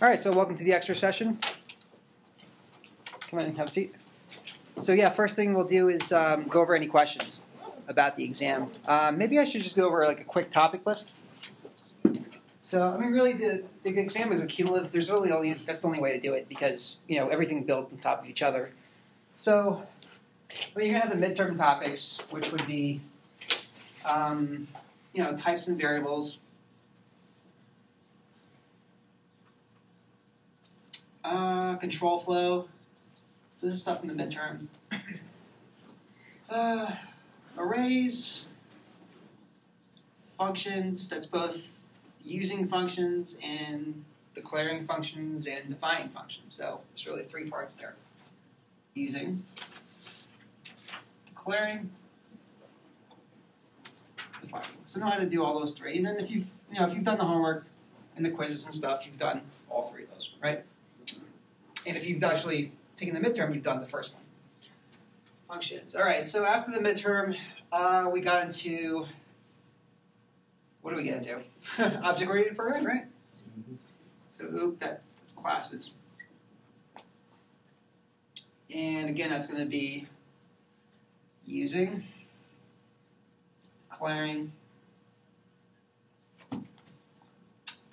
All right, so welcome to the extra session. Come on and have a seat. So yeah, first thing we'll do is um, go over any questions about the exam. Um, maybe I should just go over like a quick topic list. So I mean, really, the, the exam is a cumulative. There's really only that's the only way to do it because you know everything built on top of each other. So I mean, you're gonna have the midterm topics, which would be um, you know types and variables. Uh, control flow. So this is stuff in the midterm. Uh, arrays, functions, that's both using functions and declaring functions and defining functions. So there's really three parts there. Using, declaring, defining. So know how to do all those three. And then if you've you know if you've done the homework and the quizzes and stuff, you've done all three of those, right? And if you've actually taken the midterm, you've done the first one. Functions. All right, so after the midterm, uh, we got into what do we get into? Object-oriented programming, right? So oop, that, that's classes. And again, that's going to be using, declaring,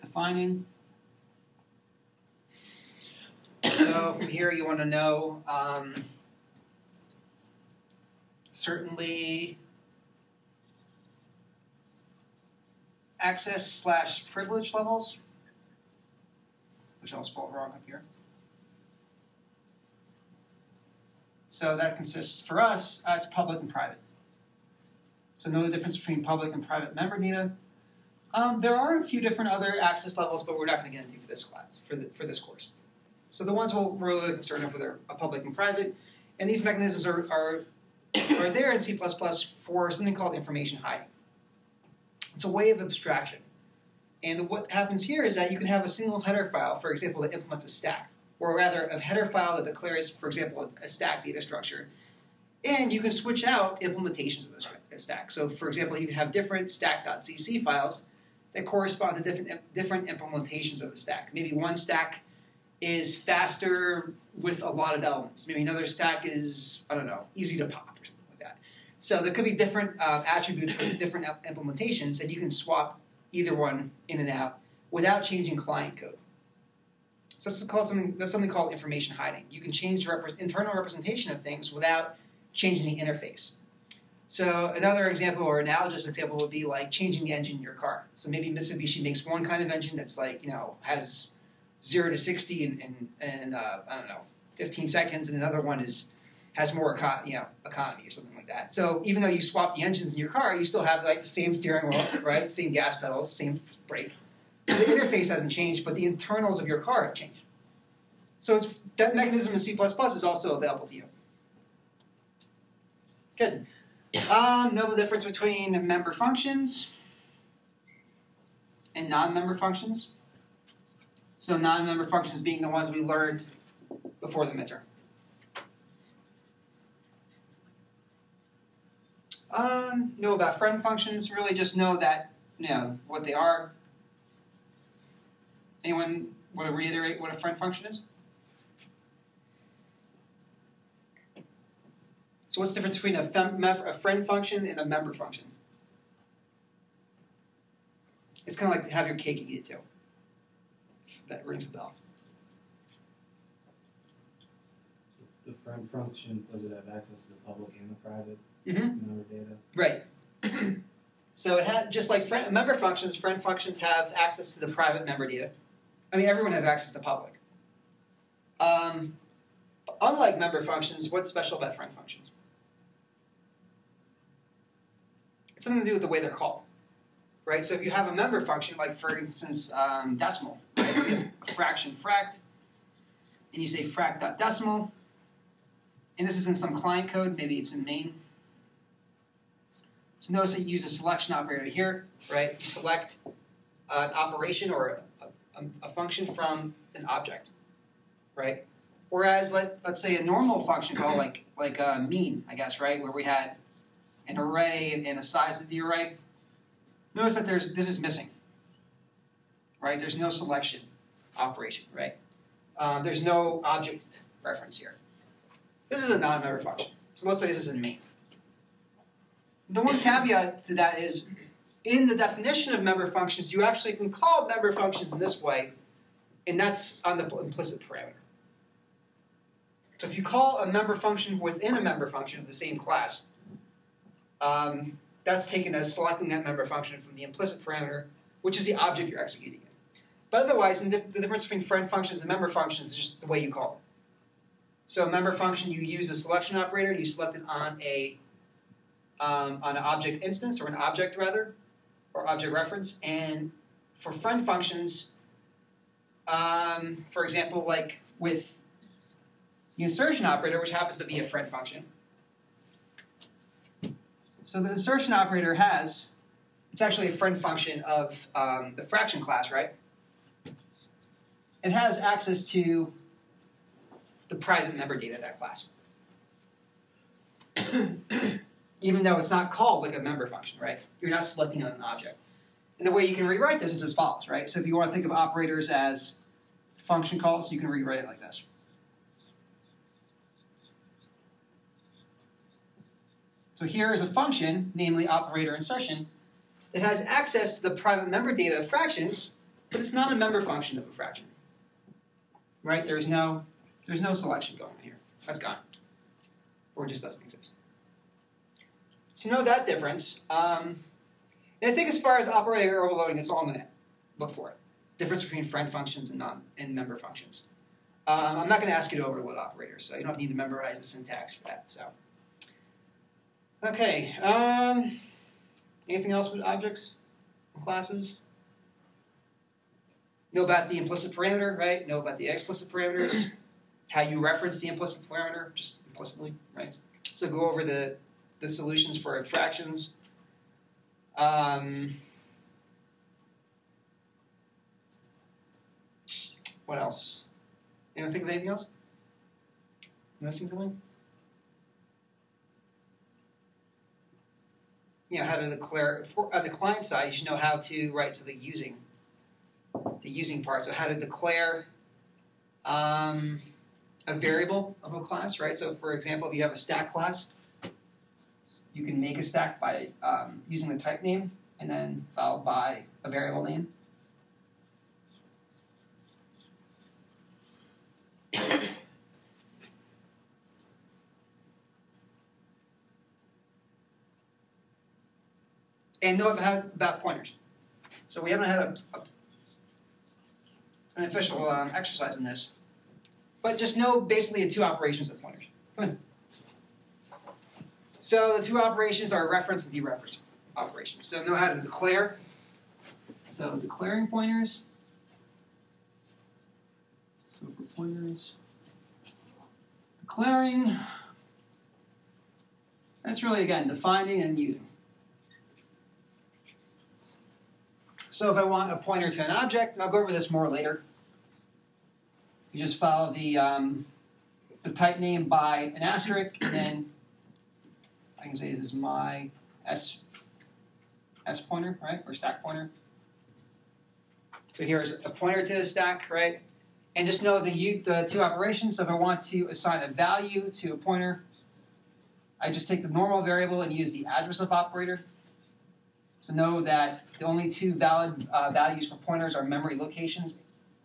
defining. So from here, you want to know um, certainly access slash privilege levels, which I'll spell wrong up here. So that consists, for us, uh, it's public and private. So know the difference between public and private member data. Um, there are a few different other access levels, but we're not going to get into for this class, for, the, for this course. So the ones we're really concerned with are public and private, and these mechanisms are, are, are there in C++ for something called information hiding. It's a way of abstraction. And what happens here is that you can have a single header file, for example, that implements a stack, or rather a header file that declares, for example, a stack data structure. And you can switch out implementations of the stack. So, for example, you can have different stack.cc files that correspond to different, different implementations of the stack. Maybe one stack is faster with a lot of elements. Maybe another stack is, I don't know, easy to pop or something like that. So there could be different uh, attributes for different implementations, and you can swap either one in and out without changing client code. So that's called something that's something called information hiding. You can change the rep- internal representation of things without changing the interface. So another example or analogous example would be like changing the engine in your car. So maybe Mitsubishi makes one kind of engine that's like you know has zero to sixty in, in, in uh, I don't know fifteen seconds, and another one is has more you know economy or something like that. So even though you swap the engines in your car, you still have like the same steering wheel, right? Same gas pedals, same brake. The interface hasn't changed, but the internals of your car have changed. So it's, that mechanism in C++ is also available to you. Good. Um, know the difference between member functions and non-member functions. So non-member functions being the ones we learned before the midterm. Um, know about friend functions. Really, just know that you know what they are. Anyone want to reiterate what a friend function is? So, what's the difference between a, a friend function and a member function? It's kind of like to have your cake and eat it too. That rings a bell. The friend function, does it have access to the public and the private Mm-hmm. member data? Right. so it had just like friend, member functions, friend functions have access to the private member data. I mean, everyone has access to public. Um, unlike member functions, what's special about friend functions? It's something to do with the way they're called, right? So if you have a member function, like for instance, um, decimal, right? fraction fract, and you say frac.decimal, and this is in some client code, maybe it's in main. So notice that you use a selection operator here, right? You select an operation or a, a, a function from an object, right? Whereas let, let's say a normal function called like like a mean, I guess, right, where we had an array and, and a size of the array. Notice that there's this is missing, right? There's no selection. operation, right? Um, there's no object reference here. This is a non-member function. So let's say this is in main. The one caveat to that is in the definition of member functions, you actually can call member functions in this way, and that's on the implicit parameter. So if you call a member function within a member function of the same class, um, that's taken as selecting that member function from the implicit parameter, which is the object you're executing it. But otherwise, the, the difference between friend functions and member functions is just the way you call them. So a member function, you use a selection operator, you select it on a um, on an object instance or an object rather, or object reference. And for friend functions, um, for example, like with the insertion operator, which happens to be a friend function. So the insertion operator has, it's actually a friend function of um, the fraction class, right? It has access to the private member data of that class. Even though it's not called like a member function, right? You're not selecting an object. And the way you can rewrite this is as follows, right? So if you want to think of operators as function calls, you can rewrite it like this. So here is a function, namely operator insertion, that has access to the private member data of fractions, but it's not a member function of a fraction. Right? There's no there's no selection going on here. That's gone. Or it just doesn't exist. So know that difference. Um, and I think as far as operator overloading, that's all I'm going to look for. It. Difference between friend functions and non and member functions. Um, I'm not going to ask you to overload operators, so you don't need to memorize the syntax for that. So, okay. Um, anything else with objects and classes? Know about the implicit parameter, right? Know about the explicit parameters how you reference the implicit parameter, just implicitly, right? So go over the, the solutions for fractions. Um, what else? Anyone think of anything else? Missing something? You know how to declare for, on the client side. You should know how to write so the using, the using part. So how to declare. Um, a variable of a class, right? So, for example, if you have a stack class, you can make a stack by um, using the type name and then followed by a variable name. And know about, pointers. So we haven't had a, a an official um, exercise in this. But just know basically the two operations of pointers. So the two operations are reference and dereference operations. So know how to declare. So declaring pointers. So for pointers, declaring. That's really again defining and using. So if I want a pointer to an object, and I'll go over this more later. You just follow the um, the type name by an asterisk, and then I can say this is my s s pointer, right, or stack pointer. So here's a pointer to the stack, right? And just know the the two operations. So if I want to assign a value to a pointer, I just take the normal variable and use the address of operator. So know that the only two valid uh, values for pointers are memory locations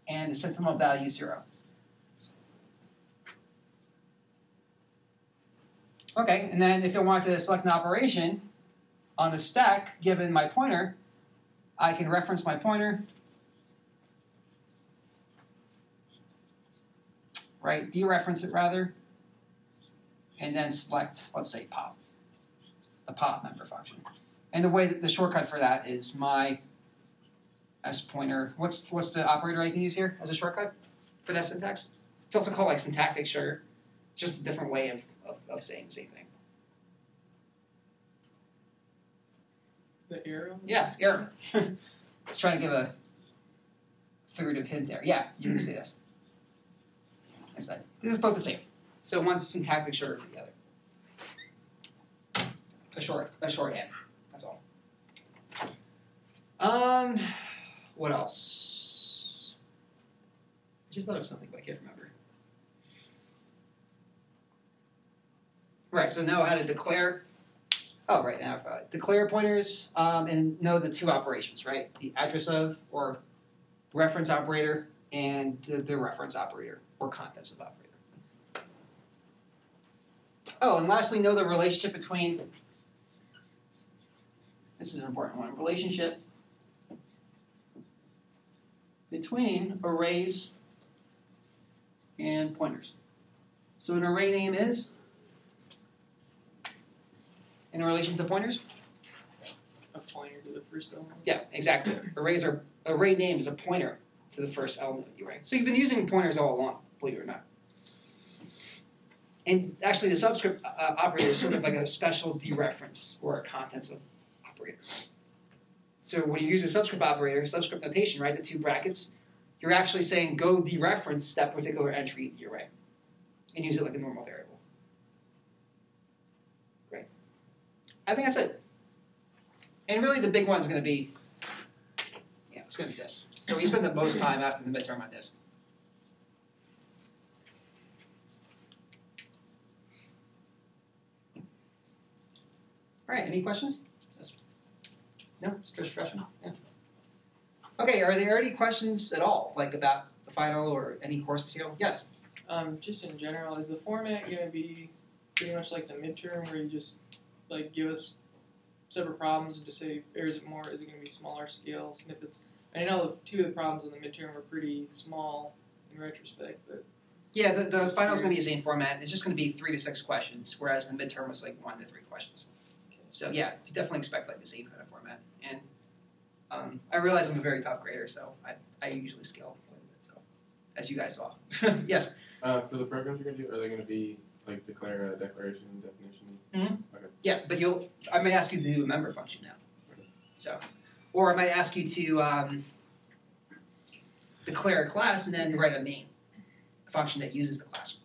and the sentinel value zero. Okay, and then if I want to select an operation on the stack given my pointer, I can reference my pointer, right, dereference it rather, and then select, let's say, pop, the pop member function. And the way that the shortcut for that is my s pointer. What's what's the operator I can use here as a shortcut for that syntax? It's also called like syntactic sugar. Just a different way of of, of saying the same thing. The arrow? Yeah, arrow. Let's try to give a figurative hint there. Yeah, you can see this. Instead, this is both the same. So one's syntactic sugar of the other. A short, a shorthand. Um, what else? I just thought of something, but I can't remember. Right, so know how to declare. Oh, right now. Declare pointers um, and know the two operations, right? The address of or reference operator and the, the reference operator or contents of operator. Oh, and lastly, know the relationship between. This is an important one. Relationship between arrays and pointers. So an array name is in relation to pointers? A pointer to the first element. Yeah, exactly. Arrays are array name is a pointer to the first element of the array. So you've been using pointers all along, believe it or not. And actually, the subscript uh, operator is sort of like a special dereference or a contents of operator. So when you use a subscript operator, subscript notation, right, the two brackets, you're actually saying go dereference that particular entry in the array and use it like a normal variable. Great. I think that's it. And really, the big one is going to be, yeah, it's going to be this. So we spend the most time after the midterm on this. All right, any questions? Yes. No, just discussion. Yeah. Okay, are there any questions at all, like about the final or any course material? Yes. Um, just in general, is the format going to be pretty much like the midterm, where you just like give us separate problems and just say, or is it more? Is it going to be smaller scale snippets? I know the two of the problems in the midterm were pretty small in retrospect, but Yeah, the, the final is going to be the same format. It's just going to be three to six questions, whereas the midterm was like one to three questions. So yeah, you definitely expect like the same kind of format. Um, I realize I'm a very tough grader, so I, I usually scale quite a bit. So as you guys saw, yes. Uh, for the programs you're gonna do, are they gonna be like declare a declaration definition? Hmm. Okay. Yeah, but you'll I might ask you to do a member function now. So, or I might ask you to um, declare a class and then write a main function that uses the class.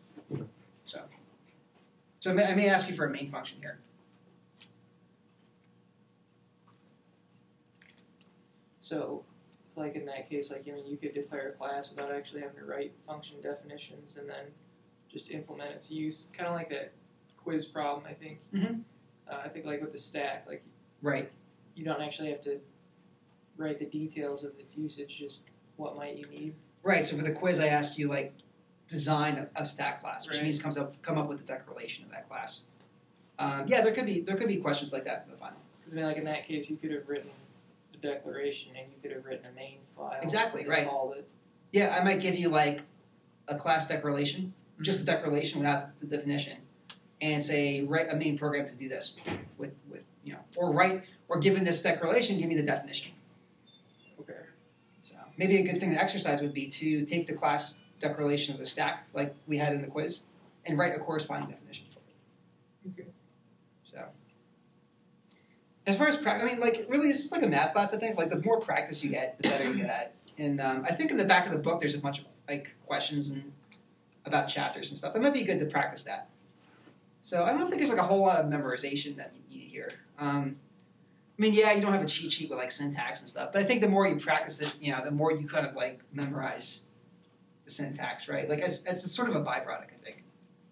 So, so I may, I may ask you for a main function here. So so like in that case, like I mean, you could declare a class without actually having to write function definitions and then just implement its use, kind of like that quiz problem. I think. Mhm. Uh, I think like with the stack, like Right. you don't actually have to write the details of its usage, just what might you need. Right. So for the quiz, I asked you like design a, stack class, which Right. means comes up come up with the declaration of that class. Um, yeah, there could be there could be questions like that in the final. Because I mean, like in that case, you could have written declaration and you could have written a main file. Exactly, right. Called it. Yeah, I might give you like a class declaration, mm-hmm. just a declaration without the definition, and say write a main program to do this with with you know, or write or given this declaration, give me the definition. Okay. So maybe a good thing to exercise would be to take the class declaration of the stack, like we had in the quiz, and write a corresponding definition. Okay. So, as far as practice, I mean, like really, it's just like a math class. I think like the more practice you get, the better you get at. And um, I think in the back of the book, there's a bunch of like questions and about chapters and stuff. That might be good to practice that. So I don't think there's like a whole lot of memorization that you need here. Um, I mean, yeah, you don't have a cheat sheet with like syntax and stuff, but I think the more you practice it, you know, the more you kind of like memorize the syntax, right? Like it's, it's sort of a byproduct, I think.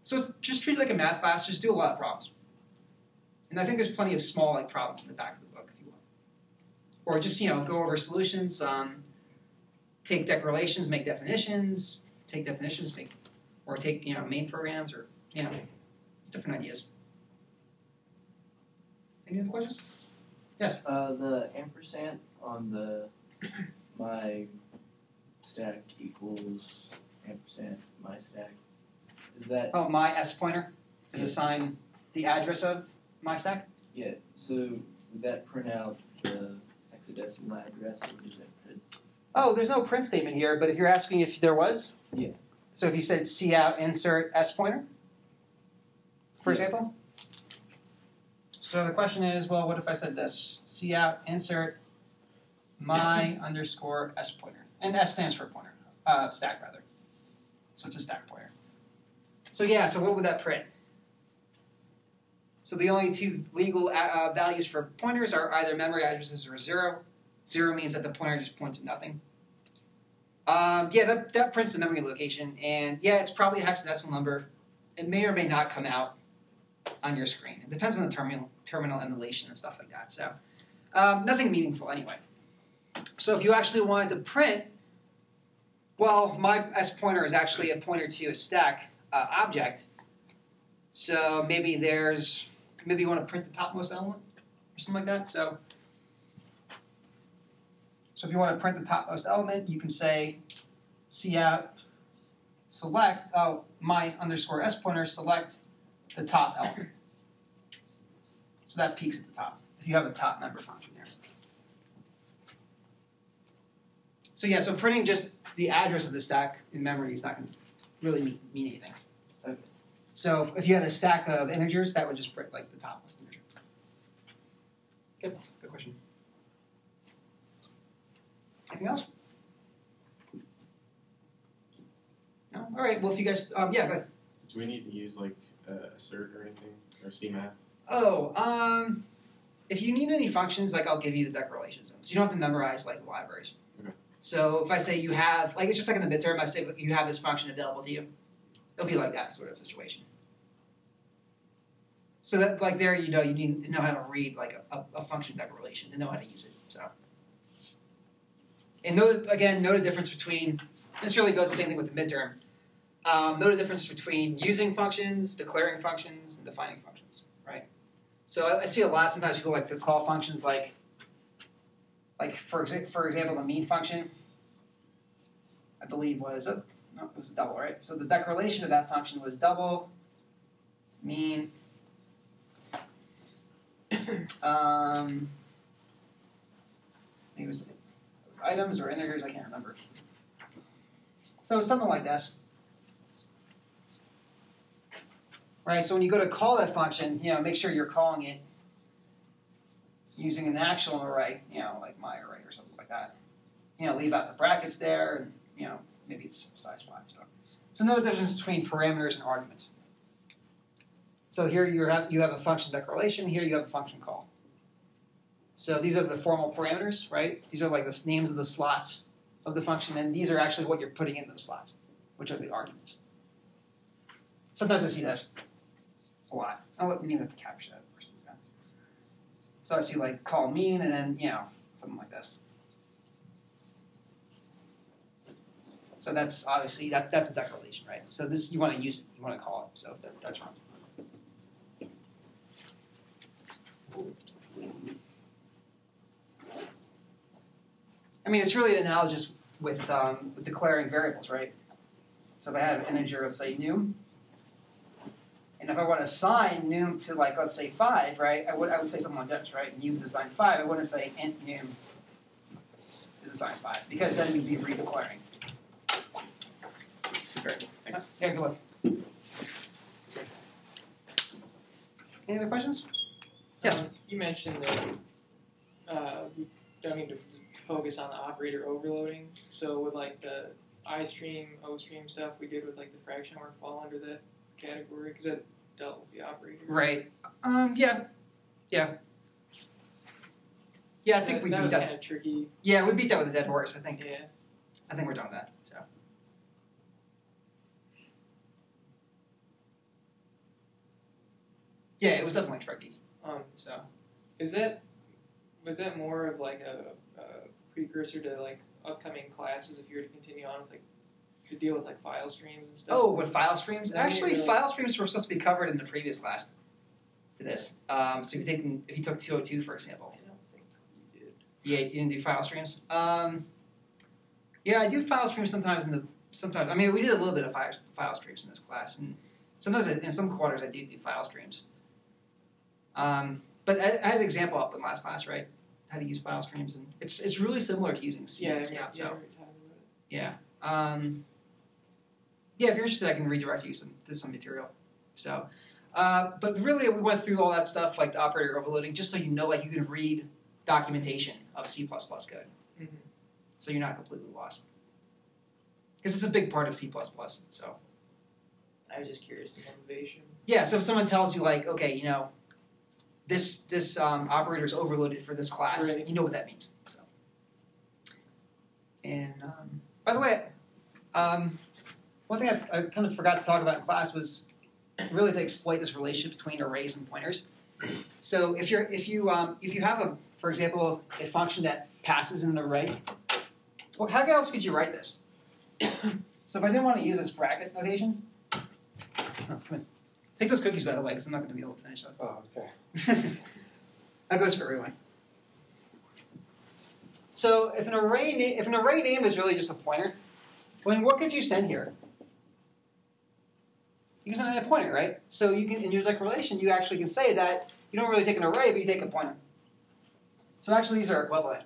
So it's just treat it like a math class. Just do a lot of problems, and I think there's plenty of small like problems in the back of the book if you want, or just you know go over solutions. Um, take declarations, make definitions. Take definitions, make or take you know main programs or you know different ideas. Any other questions? Yes. Uh, the ampersand on the my stack equals ampersand my stack. Is that Oh, my S pointer is assigned the address of my stack. yeah? So would that print out the hexadecimal address or does that print? Oh, there's no print statement here, but if you're asking if there was, Yeah. So if you said C out insert S pointer, for Yeah. example. So the question is, well, what if I said this? C out insert my underscore S pointer, and S stands for pointer, uh, stack rather. So it's a stack pointer. So yeah, so what would that print? So the only two legal uh, uh, values for pointers are either memory addresses or zero. Zero means that the pointer just points to nothing. Um, yeah, that, that prints the memory location, and yeah, it's probably a hexadecimal number. It may or may not come out on your screen. It depends on the terminal terminal emulation and stuff like that. So, um, nothing meaningful anyway. So, if you actually wanted to print, well, my S pointer is actually a pointer to a stack uh, object. So maybe there's maybe you want to print the topmost element or something like that. So. So if you want to print the topmost element, you can say cout select oh my underscore s pointer select the top element. So that peeks at the top if you have a top member function there. So yeah, so printing just the address of the stack in memory is not going to really mean anything. Okay. So if, if you had a stack of integers, that would just print like the topmost integer. Good, good question. Anything else? No. All right. Well, if you guys, um, yeah, go ahead. Do we need to use like uh, assert or anything or cmath? Oh, um, if you need any functions, like I'll give you the declaration zones. You don't have to memorize like the libraries. Okay. So if I say you have, like it's just like in the midterm, I say you have this function available to you. It'll be like that sort of situation. So that like there, you know, you need to know how to read like a, a, function declaration to know how to use it. So, and know again, know the difference between. This really goes the same thing with the midterm. Um, know the difference between using functions, declaring functions, and defining functions, right? So I, I see a lot. Sometimes people like to call functions like, like for exa- for example, the mean function. I believe was a was a double, right? So the declaration of that function was double mean um, it was, it was items or integers. I can't remember. So something like this. Right, so when you go to call that function, you know, make sure you're calling it using an actual array, you know, like my array or something like that. You know, leave out the brackets there, and you know, maybe it's size five. So, so the difference between parameters and arguments. So here you have you have a function declaration. Here you have a function call. So these are the formal parameters, right? These are like the names of the slots of the function, and these are actually what you're putting in those slots, which are the arguments. Sometimes I see this a lot. I don't even have to capture that. So I see like call mean, and then you know something like this. So that's obviously that, that's a declaration, right? So this you want to use it, you want to call it. So that, that's wrong. I mean, it's really analogous with, um, with declaring variables, right? So if I have an integer, let's say num, and if I want to assign num to like let's say five, right? I would I would say something like this, right? Num is assigned five. I wouldn't say int num is assigned five because then we'd be redeclaring. Super. Thanks. Yeah, good luck. Any other questions? Yes. Um, you mentioned that uh, we don't need to focus on the operator overloading. So with like the I stream, O stream stuff we did with like the fraction work fall under that category because that dealt with the operator. Right. Um. Yeah. Yeah. Yeah, I So think we that beat was that. kind of tricky. Yeah, we beat that with a dead horse. I think. Yeah. I think we're done with that. So. Yeah, it was definitely tricky. Um, So. is that was that more of like a, a precursor to like upcoming classes if you were to continue on with like to deal with like file streams and stuff? Oh, with file streams. Actually, really- file streams were supposed to be covered in the previous class. To this. Um. So if you take if you took two hundred two for example. I don't think we did. Yeah, you didn't do file streams. Um. Yeah, I do file streams sometimes in the sometimes. I mean, we did a little bit of file, file streams in this class, and sometimes I, in some quarters I do do file streams. Um, but I, I had an example up in last class, right? How to use file streams, and it's it's really similar to using Yeah, CX mean, now. yeah, So we were talking about it. yeah, um, yeah. If you're interested, I can redirect you some to some material. So, uh, but really, we went through all that stuff like the operator overloading, just so you know, like you can read documentation of C code, Mhm. so you're not completely lost. Because it's a big part of C So I was just curious the motivation. yeah, so if someone tells you like, okay, you know, this this um, operator is overloaded for this class, Right. you know what that means. So, and um, By the way, um, one thing I, I kind of forgot to talk about in class was really to exploit this relationship between arrays and pointers. So if you're if you um, if you have a for example a function that passes in an array, well, how else could you write this? so if I didn't want to use this bracket notation, oh, come on. take those cookies by the way because I'm not going to be able to finish those. Oh, okay. that goes for everyone. So if an array na- if an array name is really just a pointer, well, then what could you send here? You can send a pointer, right? So you can in your declaration you actually can say that you don't really take an array, but you take a pointer. So actually these are equivalent.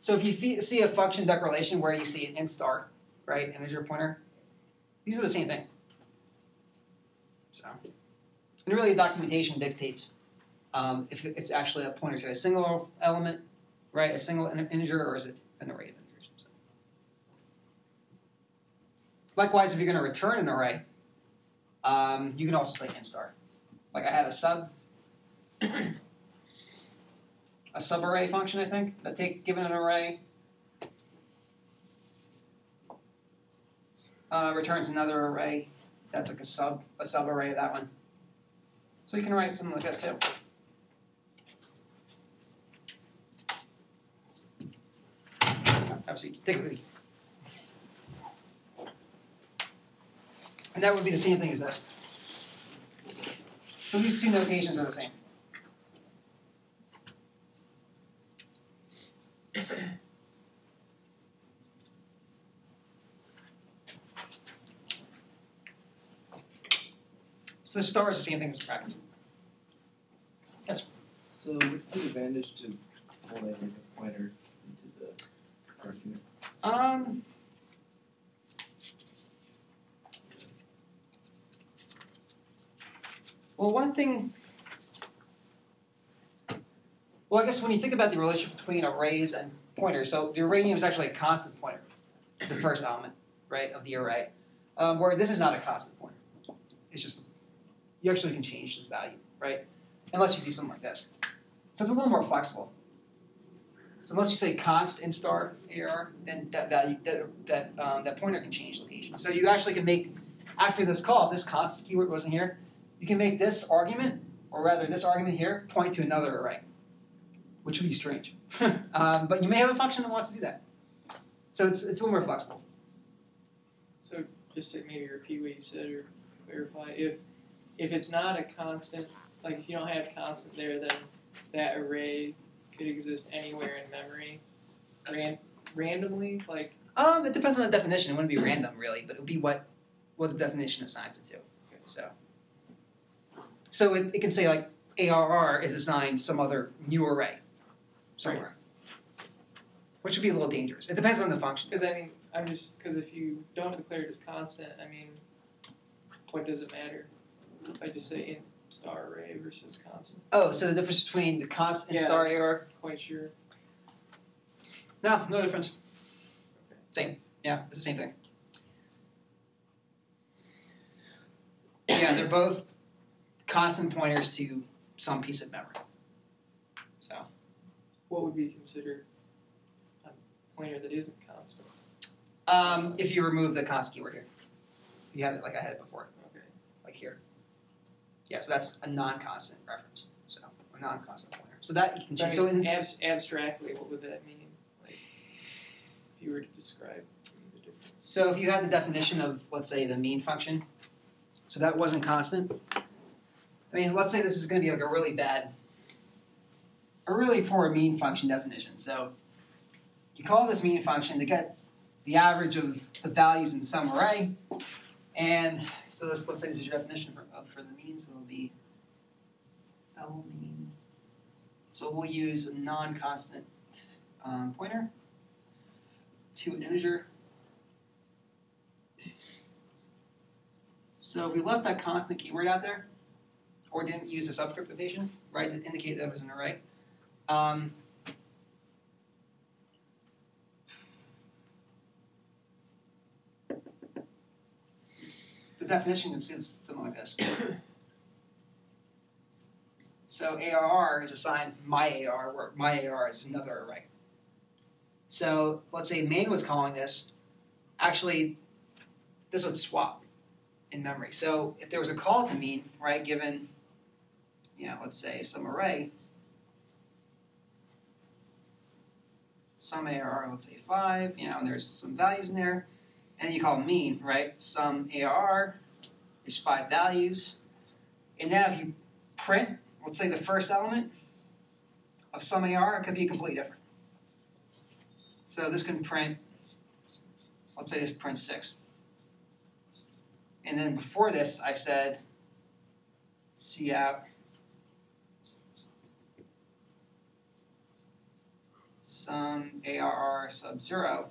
So if you see a function declaration where you see an int star, right, integer pointer, these are the same thing. So, and really, documentation dictates um, if it's actually a pointer to a single element, right, a single integer, or is it an array of integers? So. Likewise, if you're going to return an array, um, you can also say int star. Like I had a sub, a subarray function, I think, that take given an array uh, returns another array. That's like a sub a sub array of that one. So you can write something like this too. Obviously, take a. And that would be the same thing as this. So these two notations are the same. So the star is the same thing as the bracket. Yes. So what's the advantage to pulling a pointer into the argument? Um. Well, one thing. Well, I guess when you think about the relationship between arrays and pointers, so the array name is actually a constant pointer, the first element, right, of the array. Um, where this is not a constant pointer. It's just you actually can change this value, right? Unless you do something like this. So it's a little more flexible. So unless you say const int star AR, then that value that that um, that pointer can change location. So you actually can make after this call, this const keyword wasn't here, you can make this argument, or rather this argument here, point to another array, which would be strange. um, but you may have a function that wants to do that. So it's it's a little more flexible. So just to maybe repeat what you said or clarify, if if it's not a constant, like if you don't have constant there, then that array could exist anywhere in memory, ran- randomly. Like Um, it depends on the definition. It wouldn't be random really, but it would be what what the definition assigns it to. So so it, it can say like ARR is assigned some other new array somewhere, which would be a little dangerous. It depends on the function. because I mean, I'm just because if you don't declare it as constant, I mean, what does it matter? I just say int star array versus constant, Oh, so the difference between the const and Yeah. star ARR? quite sure. No, no difference. Same. Yeah, it's the same thing. Yeah, they're both constant pointers to some piece of memory. So, What would be considered a pointer that isn't constant? um, if you remove the const keyword here, you had it like I had it before, Okay. like here. Yeah, so that's a non-constant reference. So, a non-constant pointer. So that you can change. So in, abs- abstractly, what would that mean? Like, if you were to describe the difference. So if you had the definition of, let's say, the mean function, so that wasn't constant. I mean, let's say this is going to be like a really bad, a really poor mean function definition. So you call this mean function to get the average of the values in some array, and so this, let's say this is your definition for, of- for the mean. So it'll be double mean. So we'll use a non-constant um, pointer to an integer. So if we left that constant keyword out there, or didn't use the subscript notation, right, to indicate that it was an array, um, the definition is something like this. So ARR is assigned my AR, where my AR is another array. So let's say main was calling this. Actually, this would swap in memory. So if there was a call to mean, right, given, you know, let's say some array, some ARR, let's say five, you know, and there's some values in there, and you call mean, right? Some ARR, there's five values, and now if you print, let's say the first element of some AR, could be completely different. So this can print, let's say this prints six. And then before this, I said C out some ARR sub zero.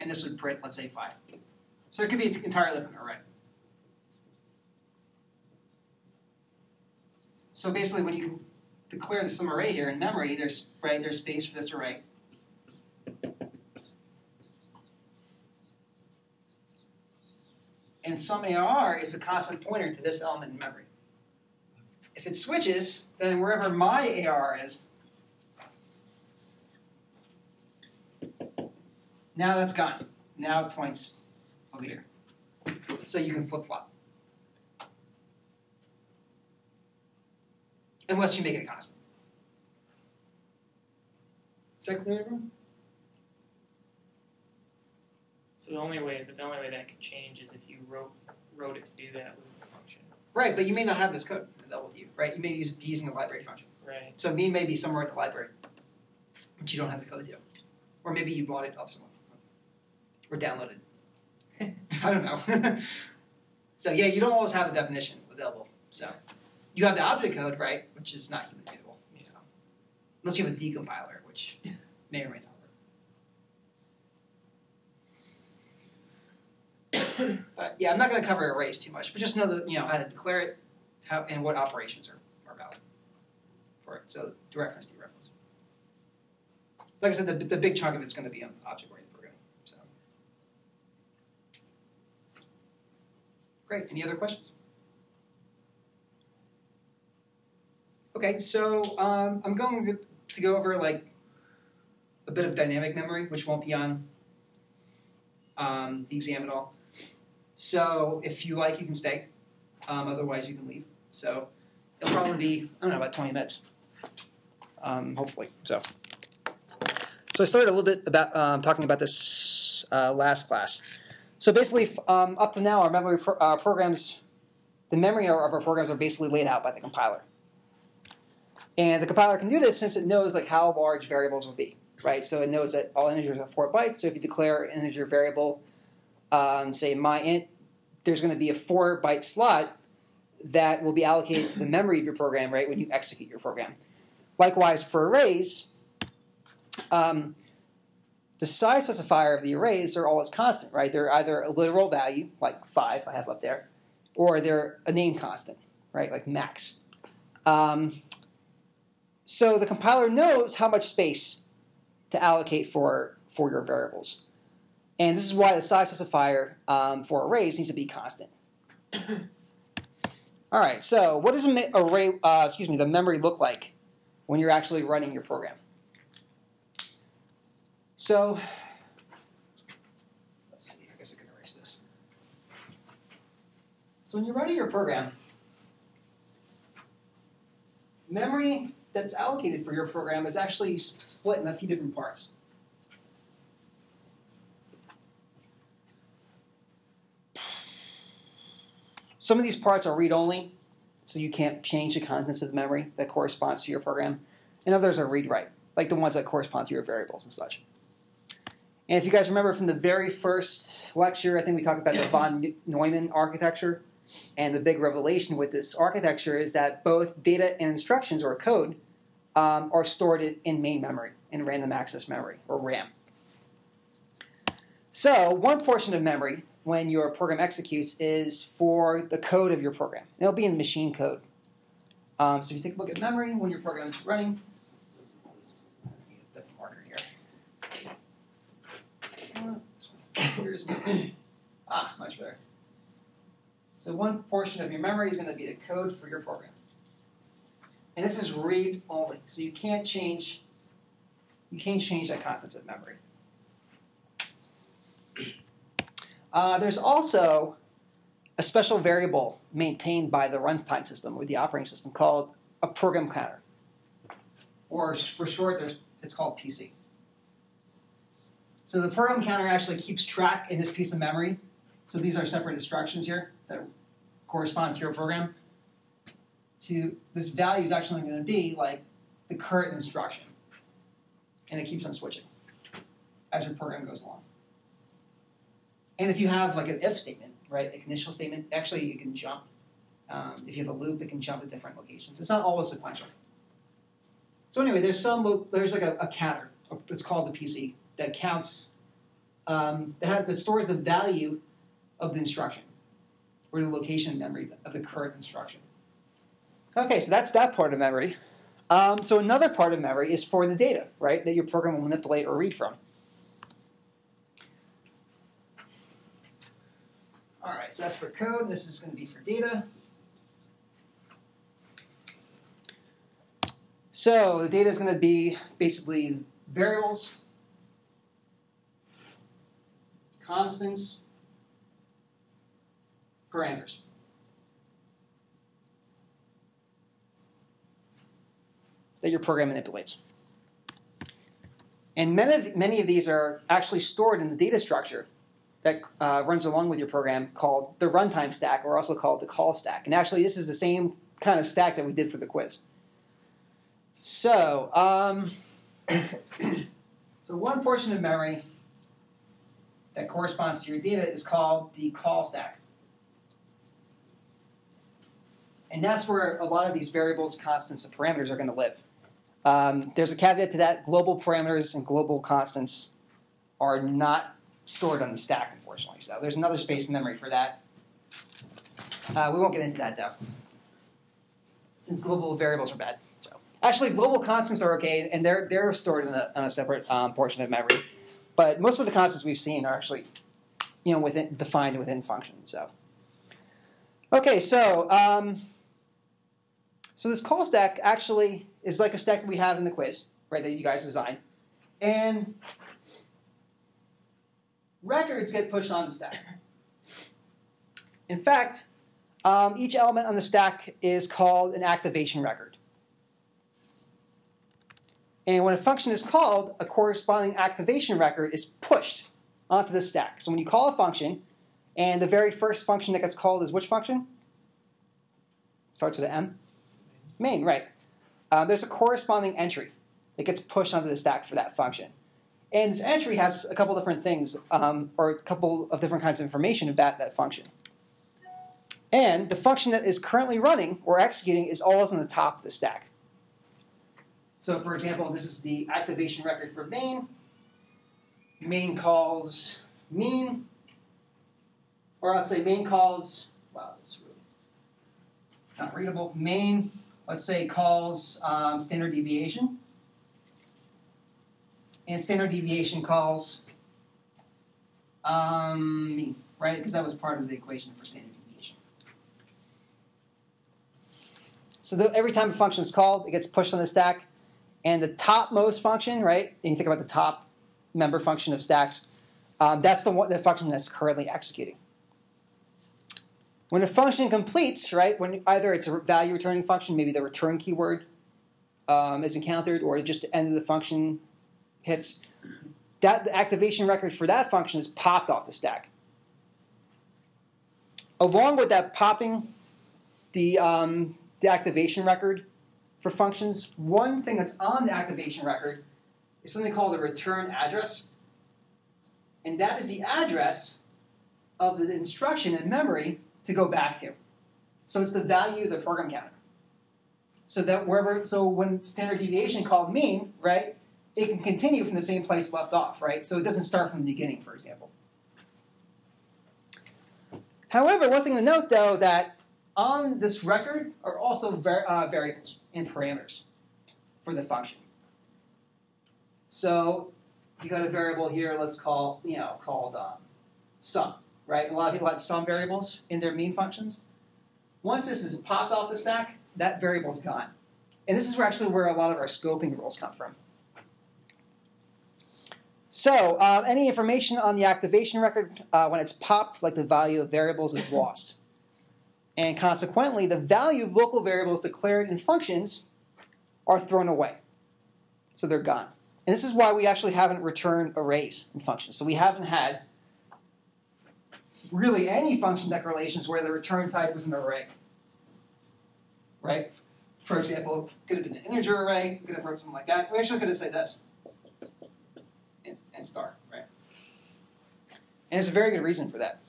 And this would print, let's say, five. So it could be an entirely different array. So basically, when you declare some array here in memory, there's right there's space for this array. And some AR is a constant pointer to this element in memory. If it switches, then wherever my AR is, now that's gone. Now it points over here. So you can flip flop. Unless you make it a constant. Is that clear, everyone? So the only way, the only way that could change is if you wrote wrote it to do that with the function. Right, but you may not have this code available to you, right? You may use, be using a library function. Right. So mean may be somewhere in the library, but you don't have the code to. Or maybe you bought it off someone. Or downloaded. I don't know. so yeah, you don't always have a definition available. So you have the object code, right, which is not human readable. So unless you have a decompiler, which may or may not work. but yeah, I'm not going to cover arrays too much, but just know that you know how to declare it, how and what operations are, are valid for it. So dereference, dereference. Like I said, the, the big chunk of it's going to be on object-oriented programming. So great. Any other questions? Okay, so um, I'm going to go over like a bit of dynamic memory, which won't be on um, the exam at all. So if you like, you can stay. Um, otherwise, you can leave. So it'll probably be I don't know about 20 minutes, um, hopefully. So so I started a little bit about um, talking about this uh, last class. So basically, um, up to now, our memory pro- uh, programs, the memory of our programs are basically laid out by the compiler. And the compiler can do this since it knows like how large variables will be, right? So it knows that all integers are four bytes. So if you declare an integer variable, um, say my int, there's going to be a four byte slot that will be allocated to the memory of your program, right, when you execute your program. Likewise, for arrays, um, the size specifier of the arrays are always constant, right? They're either a literal value, like five, I have up there, or they're a name constant, right, like max. Um, so the compiler knows how much space to allocate for, for your variables. And this is why the size specifier um, for arrays needs to be constant. All right, so what does an array, uh, excuse me, the memory look like when you're actually running your program? So, let's see, I guess I can erase this. So when you're running your program, memory that's allocated for your program is actually split in a few different parts. Some of these parts are read-only, so you can't change the contents of the memory that corresponds to your program. And others are read-write, like the ones that correspond to your variables and such. And if you guys remember from the very first lecture, I think we talked about the von Neumann architecture. And the big revelation with this architecture is that both data and instructions or code um, are stored in main memory, in random access memory, or RAM. So, one portion of memory when your program executes is for the code of your program. It'll be in the machine code. Um, so, if you take a look at memory when your program is running, different marker here. Uh, ah, much better. So one portion of your memory is going to be the code for your program. And this is read only, so you can't change you can't change that contents of memory. Uh, there's also a special variable maintained by the runtime system or the operating system called a program counter. Or for short, it's called PC. So the program counter actually keeps track in this piece of memory. So these are separate instructions here that correspond to your program. To this value is actually going to be like the current instruction, and it keeps on switching as your program goes along. And if you have like an if statement, right, a conditional statement, actually you can jump. Um, if you have a loop, it can jump to different locations. It's not always sequential. So anyway, there's some loop, there's like a, a counter. It's called the PC that counts um, that, have, that stores the value of the instruction or the location memory of the current instruction. Okay, so that's that part of memory. Um, so another part of memory is for the data, right, that your program will manipulate or read from. All right, so that's for code, and this is going to be for data. So the data is going to be basically variables, constants, parameters. That your program manipulates. And many of, many of these are actually stored in the data structure that uh, runs along with your program called the runtime stack, or also called the call stack. And actually, this is the same kind of stack that we did for the quiz. So, um, so one portion of memory that corresponds to your data is called the call stack. And that's where a lot of these variables, constants, and parameters are going to live. Um, there's a caveat to that. Global parameters and global constants are not stored on the stack, unfortunately. So there's another space in memory for that. Uh, we won't get into that, though, since global variables are bad. So actually, global constants are okay, and they're, they're stored in a, on a separate um, portion of memory. But most of the constants we've seen are actually, you know, within defined within functions. So, okay, so um, so this call stack actually is like a stack we have in the quiz, right? That you guys designed, and records get pushed on the stack. In fact, um, each element on the stack is called an activation record. And when a function is called, a corresponding activation record is pushed onto the stack. So when you call a function, and the very first function that gets called is which function? Starts with an M? Main, right. Uh, there's a corresponding entry that gets pushed onto the stack for that function. And this entry has a couple different things, um, or a couple of different kinds of information about that function. And the function that is currently running or executing is always on the top of the stack. So for example, this is the activation record for main. Main calls mean, or let's say main calls, wow, that's really not readable. Main, let's say, calls um, standard deviation. And standard deviation calls um, mean, right? Because that was part of the equation for standard deviation. So the, every time a function is called, it gets pushed on the stack. And the topmost function, right? And you think about the top member function of stacks, um, that's the, one, the function that's currently executing. When a function completes, right, when either it's a value returning function, maybe the return keyword um, is encountered, or just the end of the function hits, that the activation record for that function is popped off the stack. Along with that popping, the, um, the activation record for functions, one thing that's on the activation record is something called a return address. And that is the address of the instruction in memory to go back to. So it's the value of the program counter. So that wherever, so when standard deviation called mean, right, it can continue from the same place left off, right? So it doesn't start from the beginning, for example. However, one thing to note though that on this record are also var- uh, variables and parameters for the function. So you got a variable here. Let's call you know called um, sum, right? A lot of people had some variables in their mean functions. Once this is popped off the stack, that variable's gone. And this is where actually where a lot of our scoping rules come from. So uh, any information on the activation record uh, when it's popped, like the value of variables, is lost. And consequently, the value of local variables declared in functions are thrown away. So they're gone. And this is why we actually haven't returned arrays in functions. So we haven't had really any function declarations where the return type was an array. Right? For example, could have been an integer array, could have wrote something like that. We actually could have said this. And, int star, right? And there's a very good reason for that.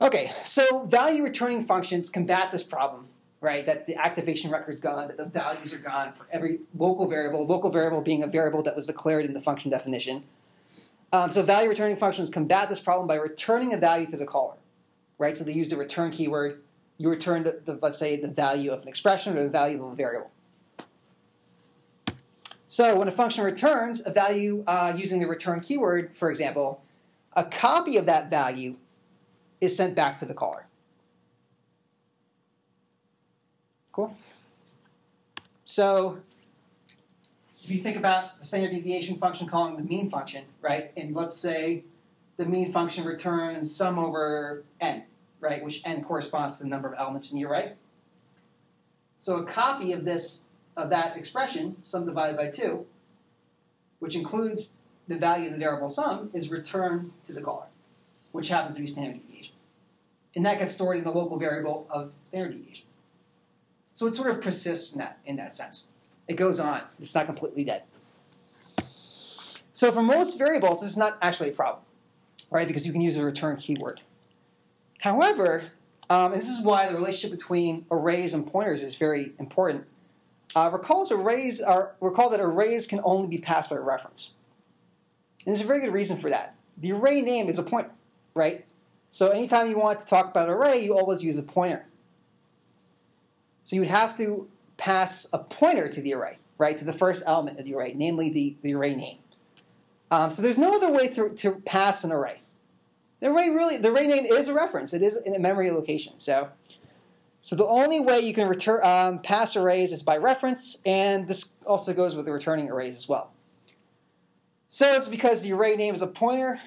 Okay, so value returning functions combat this problem, right? That the activation record is gone, that the values are gone for every local variable, local variable being a variable that was declared in the function definition. Um, so value returning functions combat this problem by returning a value to the caller, right? So they use the return keyword. You return, the, the, let's say, the value of an expression or the value of a variable. So when a function returns a value uh, using the return keyword, for example, a copy of that value is sent back to the caller. Cool? So if you think about the standard deviation function calling the mean function, right? And let's say the mean function returns sum over n, right? Which n corresponds to the number of elements in the array. So a copy of this of that expression, sum divided by two, which includes the value of the variable sum, is returned to the caller, which happens to be standard deviation. And that gets stored in the local variable of standard deviation. So it sort of persists in that, in that sense. It goes on. It's not completely dead. So for most variables, this is not actually a problem, right? Because you can use a return keyword. However, um, and this is why the relationship between arrays and pointers is very important. Uh, recall, arrays are, recall that arrays can only be passed by reference. And there's a very good reason for that. The array name is a pointer, right? So anytime you want to talk about an array, you always use a pointer. So you would have to pass a pointer to the array, right, to the first element of the array, namely the, the array name. Um, so there's no other way to, to pass an array. The array really, the array name is a reference. It is in a memory location. So, so the only way you can return um, pass arrays is by reference, and this also goes with the returning arrays as well. So it's because the array name is a pointer,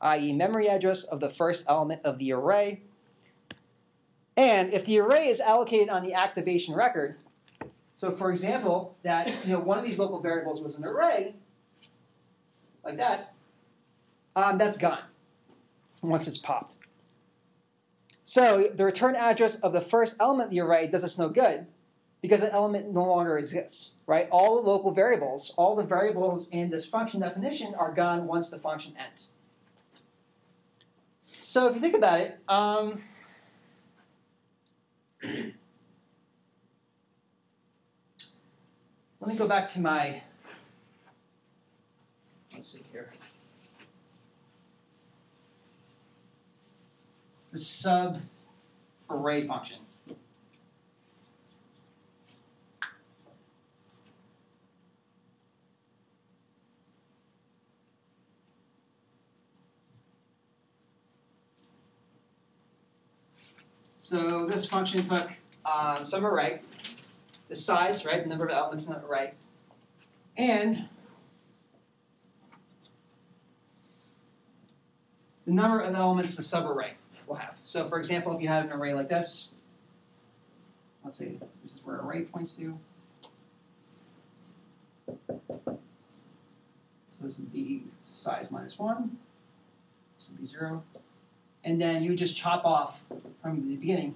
i.e., memory address of the first element of the array. And if the array is allocated on the activation record, so for example, that you know one of these local variables was an array, like that, um, that's gone once it's popped. So the return address of the first element of the array does us no good because the element no longer exists, right? All the local variables, all the variables in this function definition are gone once the function ends. So if you think about it, um, let me go back to my, let's see here. The sub array function. So this function took um, some array, the size, right, the number of elements in the array, and the number of elements the subarray will have. So for example, if you had an array like this, let's say this is where array points to. So this would be size minus one, this would be zero. And then you would just chop off from the beginning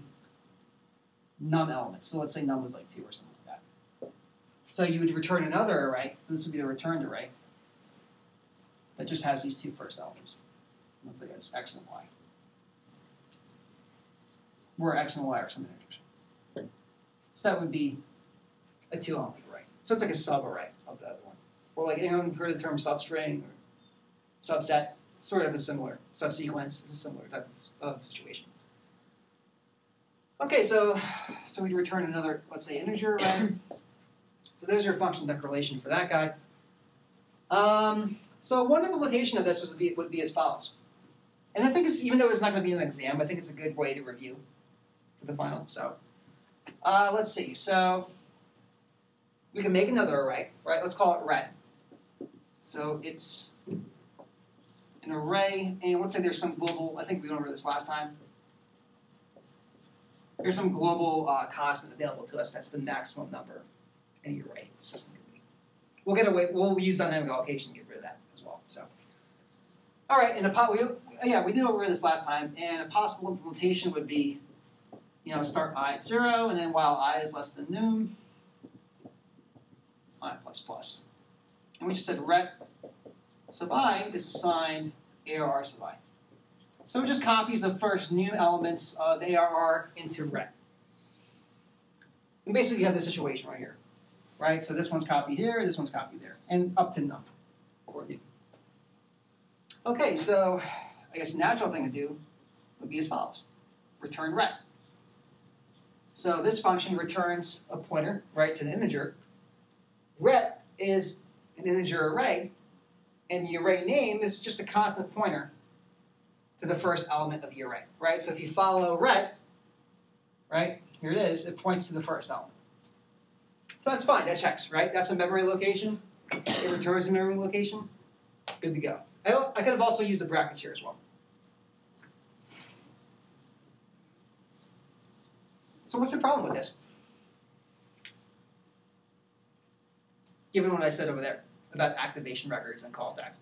num elements. So let's say num was like two or something like that. So you would return another array. So this would be the returned array that just has these two first elements. Let's say it's x and y. Where x and y are some integers. So that would be a two element array. So it's like a sub array of the other one. Or like anyone heard the term substring or subset? It's sort of a similar subsequence. It's a similar type of, of situation. Okay, so so we return another, let's say, integer array. so there's your function declaration for that guy. Um, so one implementation of this would be, would be as follows. And I think it's even though it's not going to be an exam, I think it's a good way to review for the final. So uh, let's see. So we can make another array, right? Let's call it ret. So it's an array, and let's say there's some global. I think we went over this last time. There's some global uh, constant available to us. That's the maximum number any array system can be. We'll get away. We'll use dynamic allocation to get rid of that as well. So, all right. And a po- we, yeah, we did over this last time. And a possible implementation would be, you know, start i at zero, and then while i is less than num, i plus plus. And we just said ret sub i is assigned ARR sub i. So it just copies the first new elements of ARR into ret. And basically you have this situation right here. Right? So this one's copied here, this one's copied there. And up to num. Okay, so I guess the natural thing to do would be as follows. Return ret. So this function returns a pointer, right, to the integer. Ret is an integer array, and the array name is just a constant pointer to the first element of the array, right? So if you follow ret, right, here it is, it points to the first element. So that's fine, that checks, right? That's a memory location. It returns a memory location. Good to go. I, I could have also used the brackets here as well. So what's the problem with this? Given what I said over there about activation records and call stacks.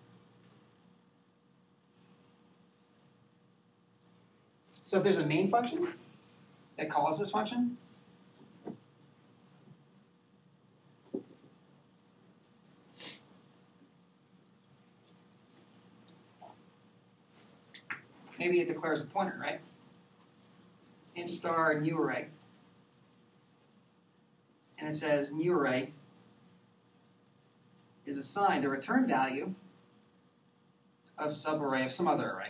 So if there's a main function that calls this function, maybe it declares a pointer, right? int star new array. And it says new array is assigned a return value of subarray of some other array.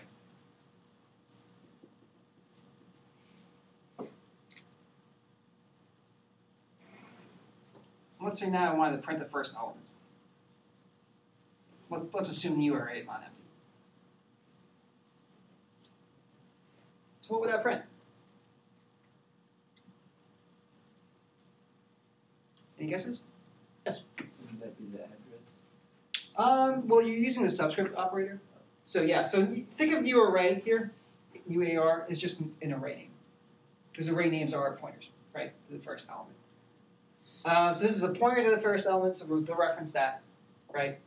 Let's say now I wanted to print the first element. Let- Let's assume the array is not empty. So what would that print? Any guesses? Yes. Wouldn't that be the address? Um, well, you're using the subscript operator. So yeah, so think of new array here. New AR is just an, an array name because array names are pointers, right, to the first element. Um, so this is a pointer to the first element, so we'll reference that, right,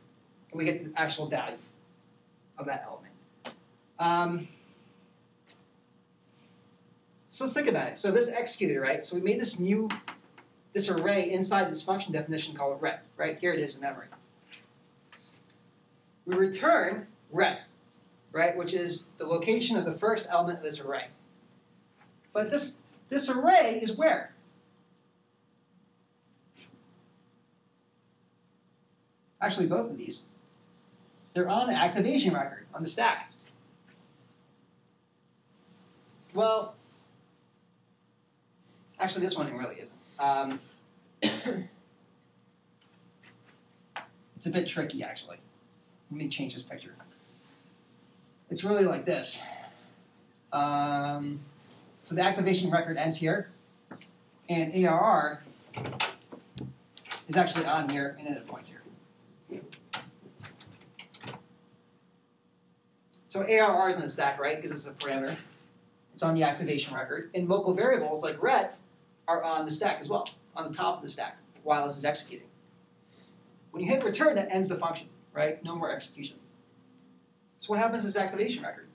and we get the actual value of that element. Um, so let's think about it. So this executed, right? So we made this new, this array inside this function definition called ret, right? Here it is in memory we return ret, right, which is the location of the first element of this array. But this, this array is where? Actually, both of these. They're on activation record on the stack. Well, actually, this one really isn't. Um, it's a bit tricky, actually. Let me change this picture. It's really like this. Um, so the activation record ends here, and ARR is actually on here, and then it points here. So ARR is in the stack, right? Because it's a parameter. It's on the activation record. And local variables like ret are on the stack as well, on the top of the stack, while this is executing. When you hit return, that ends the function right? No more execution. So what happens to this activation record?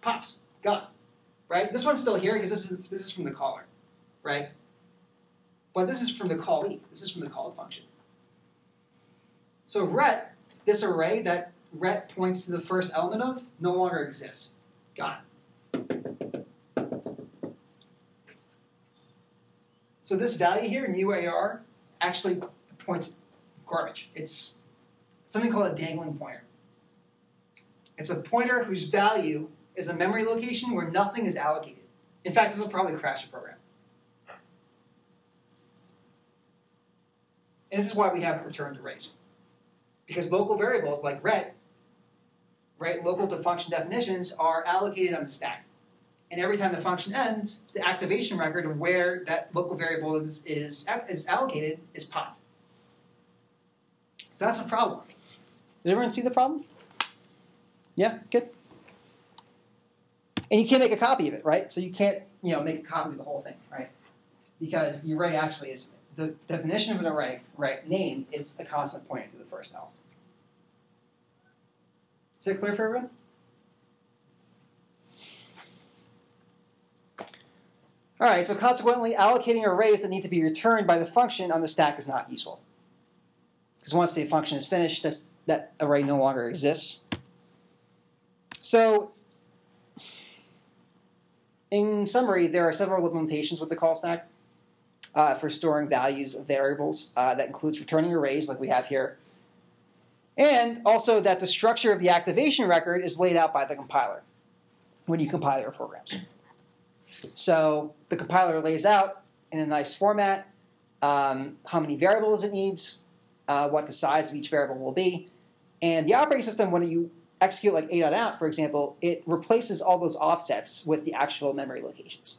Pops, gone, right? This one's still here because this is this is from the caller, right? But this is from the callee. This is from the call function. So ret, this array that ret points to the first element of, no longer exists. Got it. So this value here, new AR, actually points garbage. It's something called a dangling pointer. It's a pointer whose value is a memory location where nothing is allocated. In fact, this will probably crash the program. And this is why we haven't returned arrays. Because local variables like ret right? Local to function definitions are allocated on the stack. And every time the function ends, the activation record of where that local variable is, is, is allocated is popped. So that's a problem. Does everyone see the problem? Yeah, good. And you can't make a copy of it, right? So you can't, you know, make a copy of the whole thing, right? Because the array actually is the definition of an array, right? Name is a constant pointing to the first element. Is that clear for everyone? All right, so consequently, allocating arrays that need to be returned by the function on the stack is not useful. Because once the function is finished, that array no longer exists. So, in summary, there are several implementations with the call stack uh, for storing values of variables. Uh, that includes returning arrays, like we have here, and also that the structure of the activation record is laid out by the compiler when you compile your programs. So the compiler lays out in a nice format um, how many variables it needs, uh, what the size of each variable will be, and the operating system, when you execute like a.out, for example, it replaces all those offsets with the actual memory locations.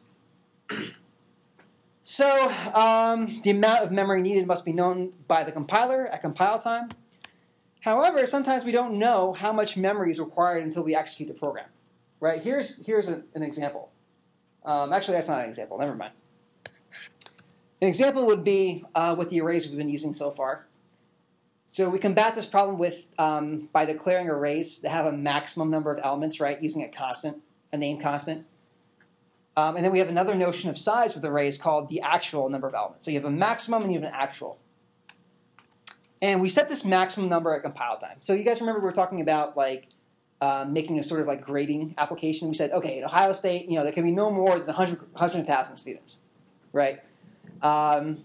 So um, the amount of memory needed must be known by the compiler at compile time. However, sometimes we don't know how much memory is required until we execute the program. Right? Here's here's a, an example. Um, actually, that's not an example. Never mind. An example would be uh, with the arrays we've been using so far. So we combat this problem with um, by declaring arrays that have a maximum number of elements, right? Using a constant, a name constant. Um, and then we have another notion of size with arrays called the actual number of elements. So you have a maximum and you have an actual. And we set this maximum number at compile time. So you guys remember we were talking about like uh, making a sort of like grading application. We said, okay, at Ohio State, you know, there can be no more than 100, 100,000 students, right? Um,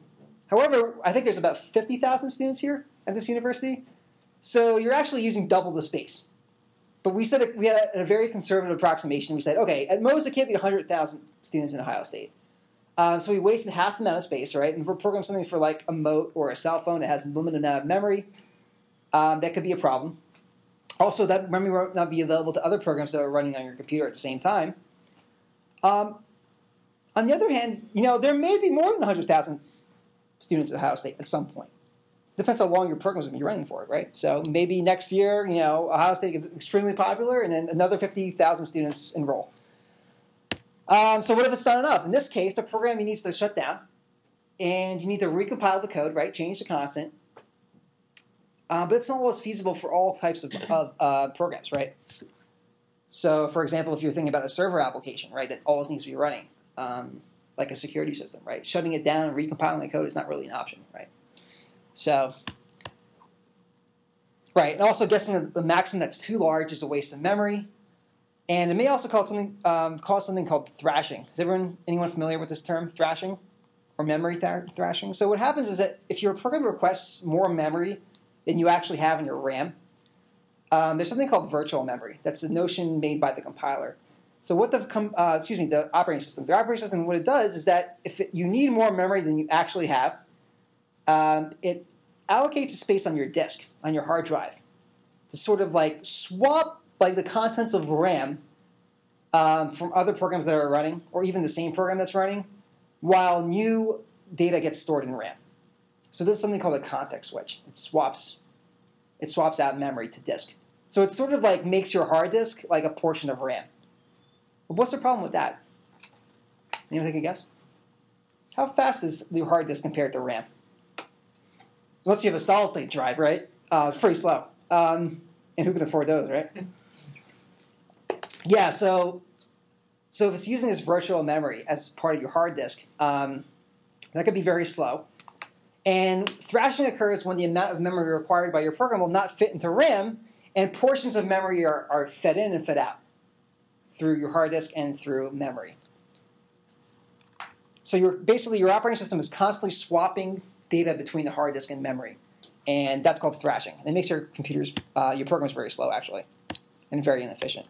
however, I think there's about 50,000 students here at this university. So you're actually using double the space. But we said we had a, a very conservative approximation. We said, okay, at most it can't be 100,000 students in Ohio State. Um, so we wasted half the amount of space, right? And if we're programming something for like a mote or a cell phone that has limited amount of memory, um, that could be a problem. Also, that memory will not be available to other programs that are running on your computer at the same time. Um, on the other hand, you know, there may be more than 100,000 students at Ohio State at some point. Depends how long your program's going to be running for, right? So maybe next year, you know, Ohio State is extremely popular, and then another 50,000 students enroll. Um, so what if it's not enough? In this case, the program needs to shut down, and you need to recompile the code, right? Change the constant. Uh, but it's not always feasible for all types of, of uh, programs, right? So, for example, if you're thinking about a server application, right, that always needs to be running, um, like a security system, right? Shutting it down and recompiling the code is not really an option, right? So, right, and also guessing the, the maximum that's too large is a waste of memory. And it may also cause something um, cause something called thrashing. Is everyone anyone familiar with this term, thrashing, or memory th- thrashing? So what happens is that if your program requests more memory than you actually have in your RAM, um, there's something called virtual memory. That's a notion made by the compiler. So what the com- uh, excuse me the operating system, the operating system, what it does is that if it, you need more memory than you actually have, um, it allocates a space on your disk on your hard drive to sort of like swap like the contents of RAM um, from other programs that are running, or even the same program that's running, while new data gets stored in RAM. So there's something called a context switch. It swaps, it swaps out memory to disk. So it sort of like makes your hard disk like a portion of RAM. But what's the problem with that? Anyone take a guess? How fast is your hard disk compared to RAM? Unless you have a solid state drive, right? Uh, it's pretty slow. Um, and who can afford those, right? Yeah, so so if it's using this virtual memory as part of your hard disk, um, that could be very slow. And thrashing occurs when the amount of memory required by your program will not fit into RAM, and portions of memory are, are fed in and fed out through your hard disk and through memory. So you're basically your operating system is constantly swapping data between the hard disk and memory, and that's called thrashing. And it makes your computers, uh, your programs very slow actually, and very inefficient.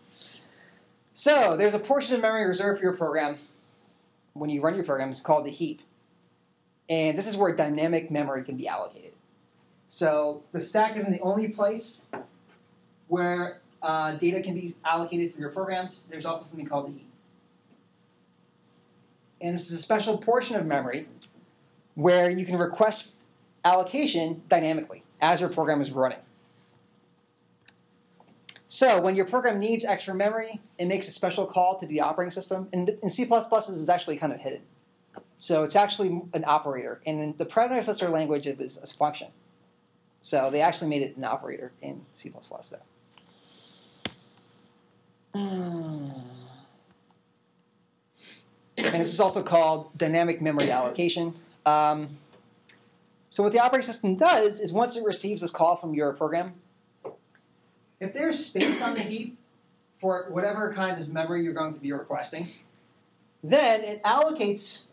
So there's a portion of memory reserved for your program when you run your program. It's called the heap. And this is where dynamic memory can be allocated. So the stack isn't the only place where uh, data can be allocated for your programs. There's also something called the heap. And this is a special portion of memory where you can request allocation dynamically as your program is running. So when your program needs extra memory, it makes a special call to the operating system. And in C++, this is actually kind of hidden. So it's actually an operator. And in the predecessor language, it was a function. So they actually made it an operator in C++. So. And this is also called dynamic memory allocation. Um, so what the operating system does is once it receives this call from your program, if there's space on the heap for whatever kind of memory you're going to be requesting, then it allocates,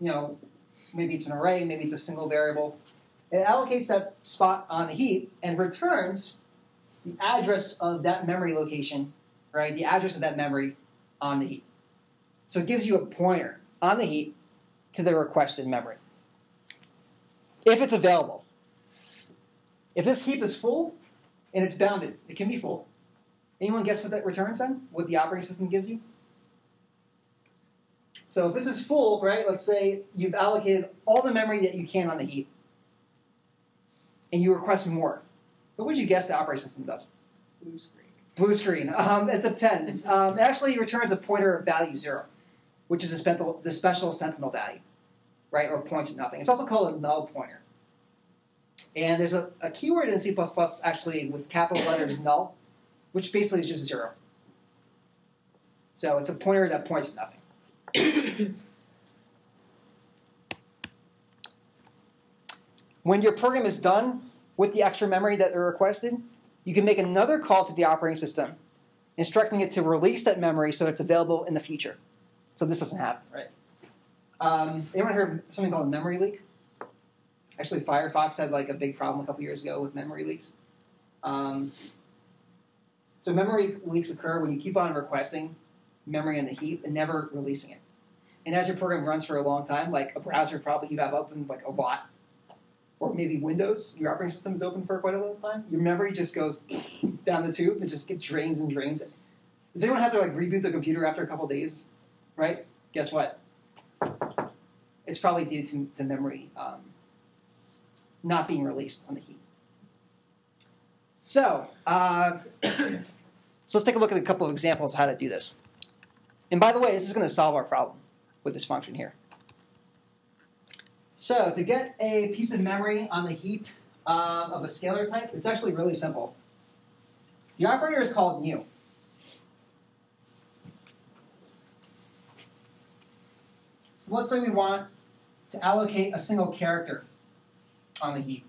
you know, maybe it's an array, maybe it's a single variable. It allocates that spot on the heap and returns the address of that memory location, right? The address of that memory on the heap. So it gives you a pointer on the heap to the requested memory. If it's available. If this heap is full and it's bounded, it can be full. Anyone guess what that returns then? What the operating system gives you? So if this is full, right, let's say you've allocated all the memory that you can on the heap, and you request more. But what would you guess the operating system does? Blue screen. Blue screen. Um, it depends. Um, it actually returns a pointer of value zero, which is a special, the special sentinel value, right, or points at nothing. It's also called a null pointer. And there's a, a keyword in C++ actually with capital letters null, which basically is just zero. So it's a pointer that points at nothing. when your program is done with the extra memory that it requested, you can make another call to the operating system, instructing it to release that memory so it's available in the future. So this doesn't happen, right? Um, anyone heard of something called a memory leak? Actually, Firefox had like a big problem a couple years ago with memory leaks. Um, so memory leaks occur when you keep on requesting memory in the heap and never releasing it. And as your program runs for a long time, like a browser probably you have open like a lot, or maybe Windows, your operating system is open for quite a long time, your memory just goes down the tube and just get drains and drains. Does anyone have to like reboot the computer after a couple days? Right? Guess what? It's probably due to, to memory um, not being released on the heap. So, uh, so let's take a look at a couple of examples of how to do this. And by the way, this is going to solve our problem with this function here. So to get a piece of memory on the heap um, of a scalar type, it's actually really simple. The operator is called new. So let's say we want to allocate a single character on the heap.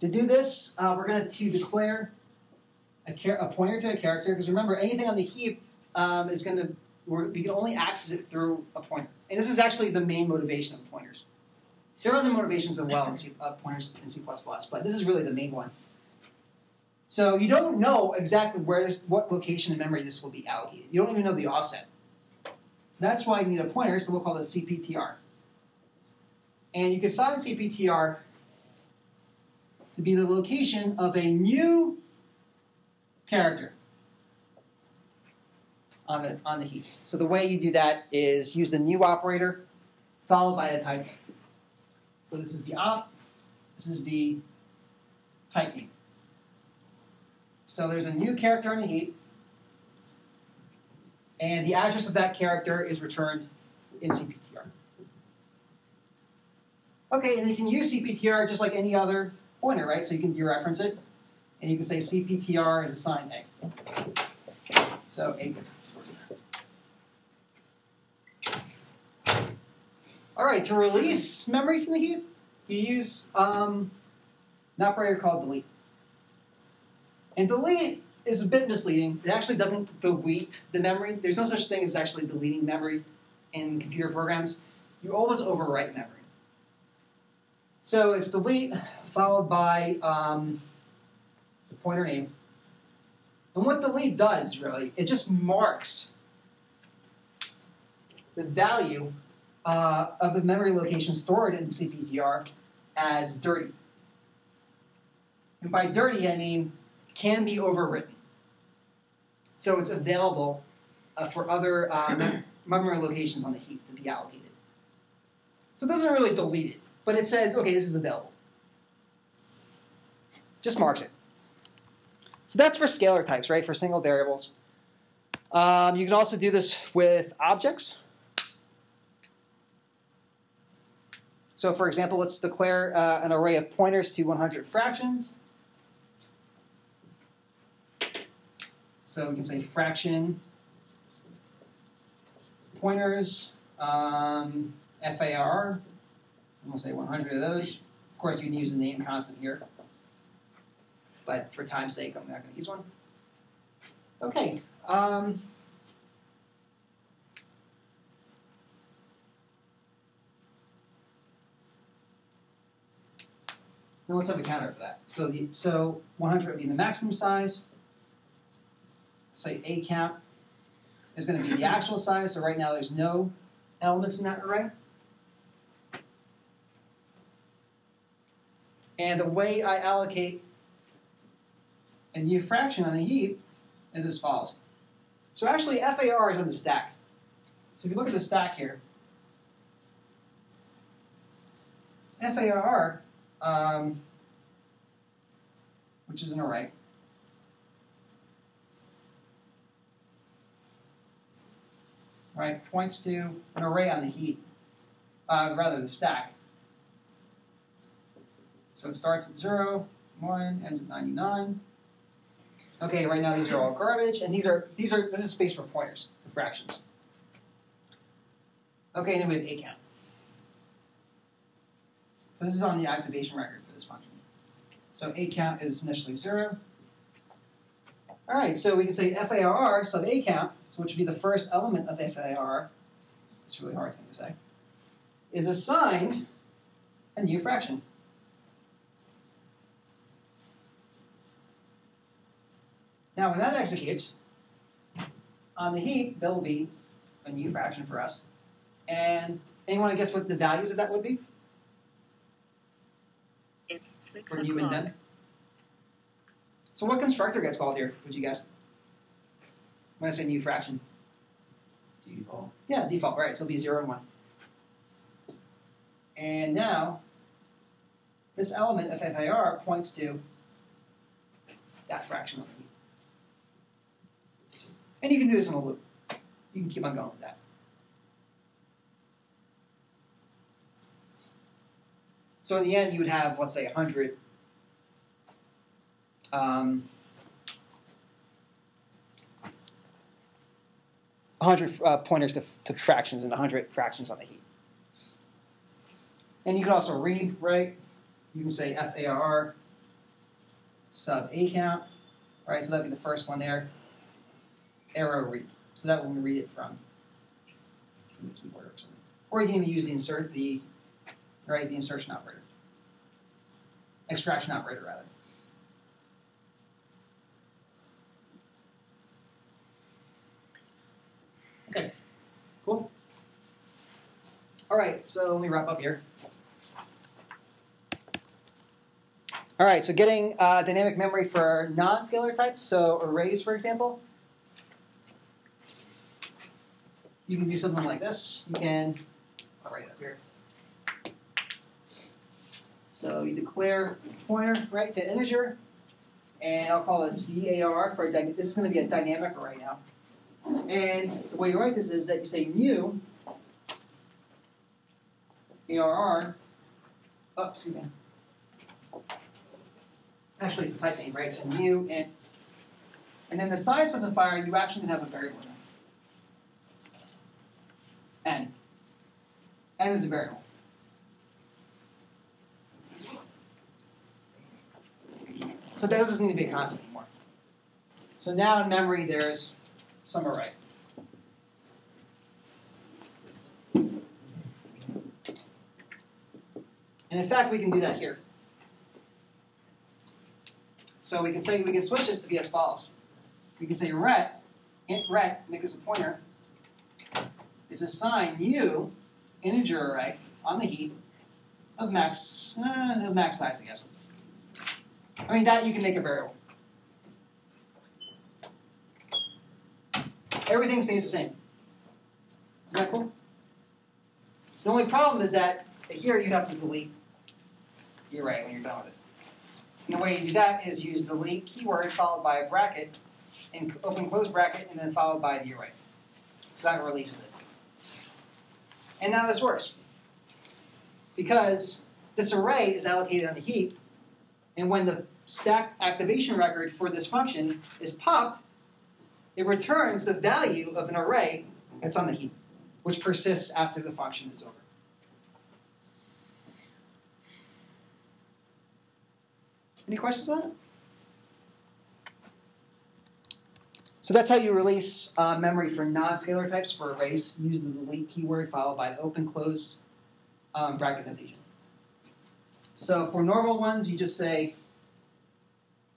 To do this, uh, we're going to declare a, a, pointer to a character, because remember, anything on the heap um, is going to, we can only access it through a pointer. And this is actually the main motivation of pointers. There are other motivations as well in C, uh, pointers in C++, but this is really the main one. So you don't know exactly where this, what location in memory this will be allocated. You don't even know the offset. So that's why you need a pointer, so we'll call it CPTR. And you can assign CPTR to be the location of a new character on the, on the heap. So the way you do that is use the new operator followed by the type. So this is the op, this is the type name. So there's a new character on the heap, and the address of that character is returned in CPTR. Okay, and you can use CPTR just like any other pointer, right? So you can dereference it, and you can say CPTR is assigned A. So A gets distorted. All right, to release memory from the heap, you use um, an operator called delete. And delete is a bit misleading. It actually doesn't delete the memory. There's no such thing as actually deleting memory in computer programs. You always overwrite memory. So it's delete followed by um, the pointer name. And what delete does, really, it just marks the value uh, of the memory location stored in CPTR as dirty. And by dirty, I mean can be overwritten. So it's available uh, for other uh, mem- memory locations on the heap to be allocated. So it doesn't really delete it, but it says, okay, this is available. Just marks it. So that's for scalar types, right? For single variables. Um, you can also do this with objects. So, for example, let's declare uh, an array of pointers to 100 fractions. So we can say fraction pointers um, FAR. We'll say 100 of those. Of course, you can use the name constant here, but for time's sake, I'm not going to use one. Okay. Um, now let's have a counter for that. So the so 100 would be the maximum size. Say a count is going to be the actual size. So right now there's no elements in that array. And the way I allocate a new fraction on a heap is as follows. So actually, FAR is on the stack. So if you look at the stack here, FAR, um, which is an array, right, points to an array on the heap, uh, rather the stack. So it starts at 0, 1, ends at 99. Okay, right now these are all garbage, and these are these are this is space for pointers, the fractions. Okay, and then we have a count. So this is on the activation record for this function. So a count is initially zero. All right, so we can say FAR sub a count, so which would be the first element of FAR. It's a really hard thing to say. Is assigned a new fraction. Now, when that executes, on the heap, there'll be a new fraction for us. And anyone want to guess what the values of that would be It's six for new and o'clock. then? So what constructor gets called here, would you guess? When I say new fraction. Default. Yeah, default, right. So it'll be 0 and 1. And now, this element of FAR points to that fraction on the heap. And you can do this in a loop. You can keep on going with that. So in the end, you would have, let's say, 100. Um, 100 uh, pointers to, to fractions and 100 fractions on the heap. And you can also read, right? You can say FAR sub A count, right? So that'd be the first one there. Arrow read. So that when we read it from, from the keyboard or something. Or you can even use the insert the right, the insertion operator. Extraction operator rather. Okay, cool. All right, so let me wrap up here. All right, so getting uh, dynamic memory for non-scalar types, so arrays, for example. You can do something like this. You can, I'll write it up here. So you declare pointer, right, to integer, and I'll call this DAR for, this is going to be a dynamic array now. And the way you write this is that you say new ARR. Oh, excuse me. Actually, it's a type name, right? So new and and then the size specifier, you actually can have a variable. N. N is a variable. So that doesn't need to be a constant anymore. So now in memory, there's some array. And in fact, we can do that here. So we can say we can switch this to be as follows. We can say ret, int ret, make us a pointer, is assign new integer array on the heap of max uh, of max size, I guess. I mean, that you can make a variable. Everything stays the same. Isn't that cool? The only problem is that here you'd have to delete the array when you're done with it. And the way you do that is use the delete keyword followed by a bracket, and open close bracket, and then followed by the array. So that releases it. And now this works. Because this array is allocated on a heap, and when the stack activation record for this function is popped, it returns the value of an array that's on the heap, which persists after the function is over. Any questions on it? So that's how you release uh, memory for non-scalar types for arrays. using the delete keyword followed by the open close um, bracket notation. So for normal ones, you just say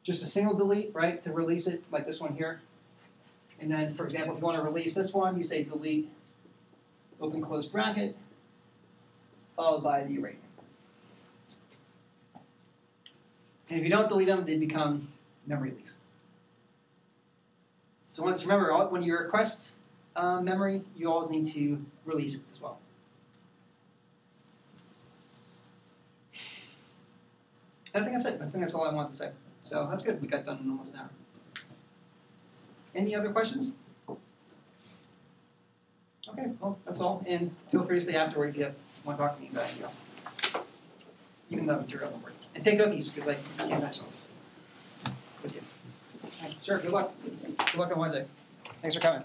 just a single delete, right, to release it, like this one here. And then, for example, if you want to release this one, you say delete open close bracket followed by the array. And if you don't delete them, they become memory leaks. So once remember, when you request uh, memory, you always need to release it as well. And I think that's it. I think that's all I wanted to say. So that's good. We got done in almost an hour. Any other questions? Okay, well, that's all. And feel free to stay afterward if you want to talk to me about anything else. Even the material number. And take cookies, because I can't them. Sure, good luck. Good luck on Wednesday. Thanks for coming.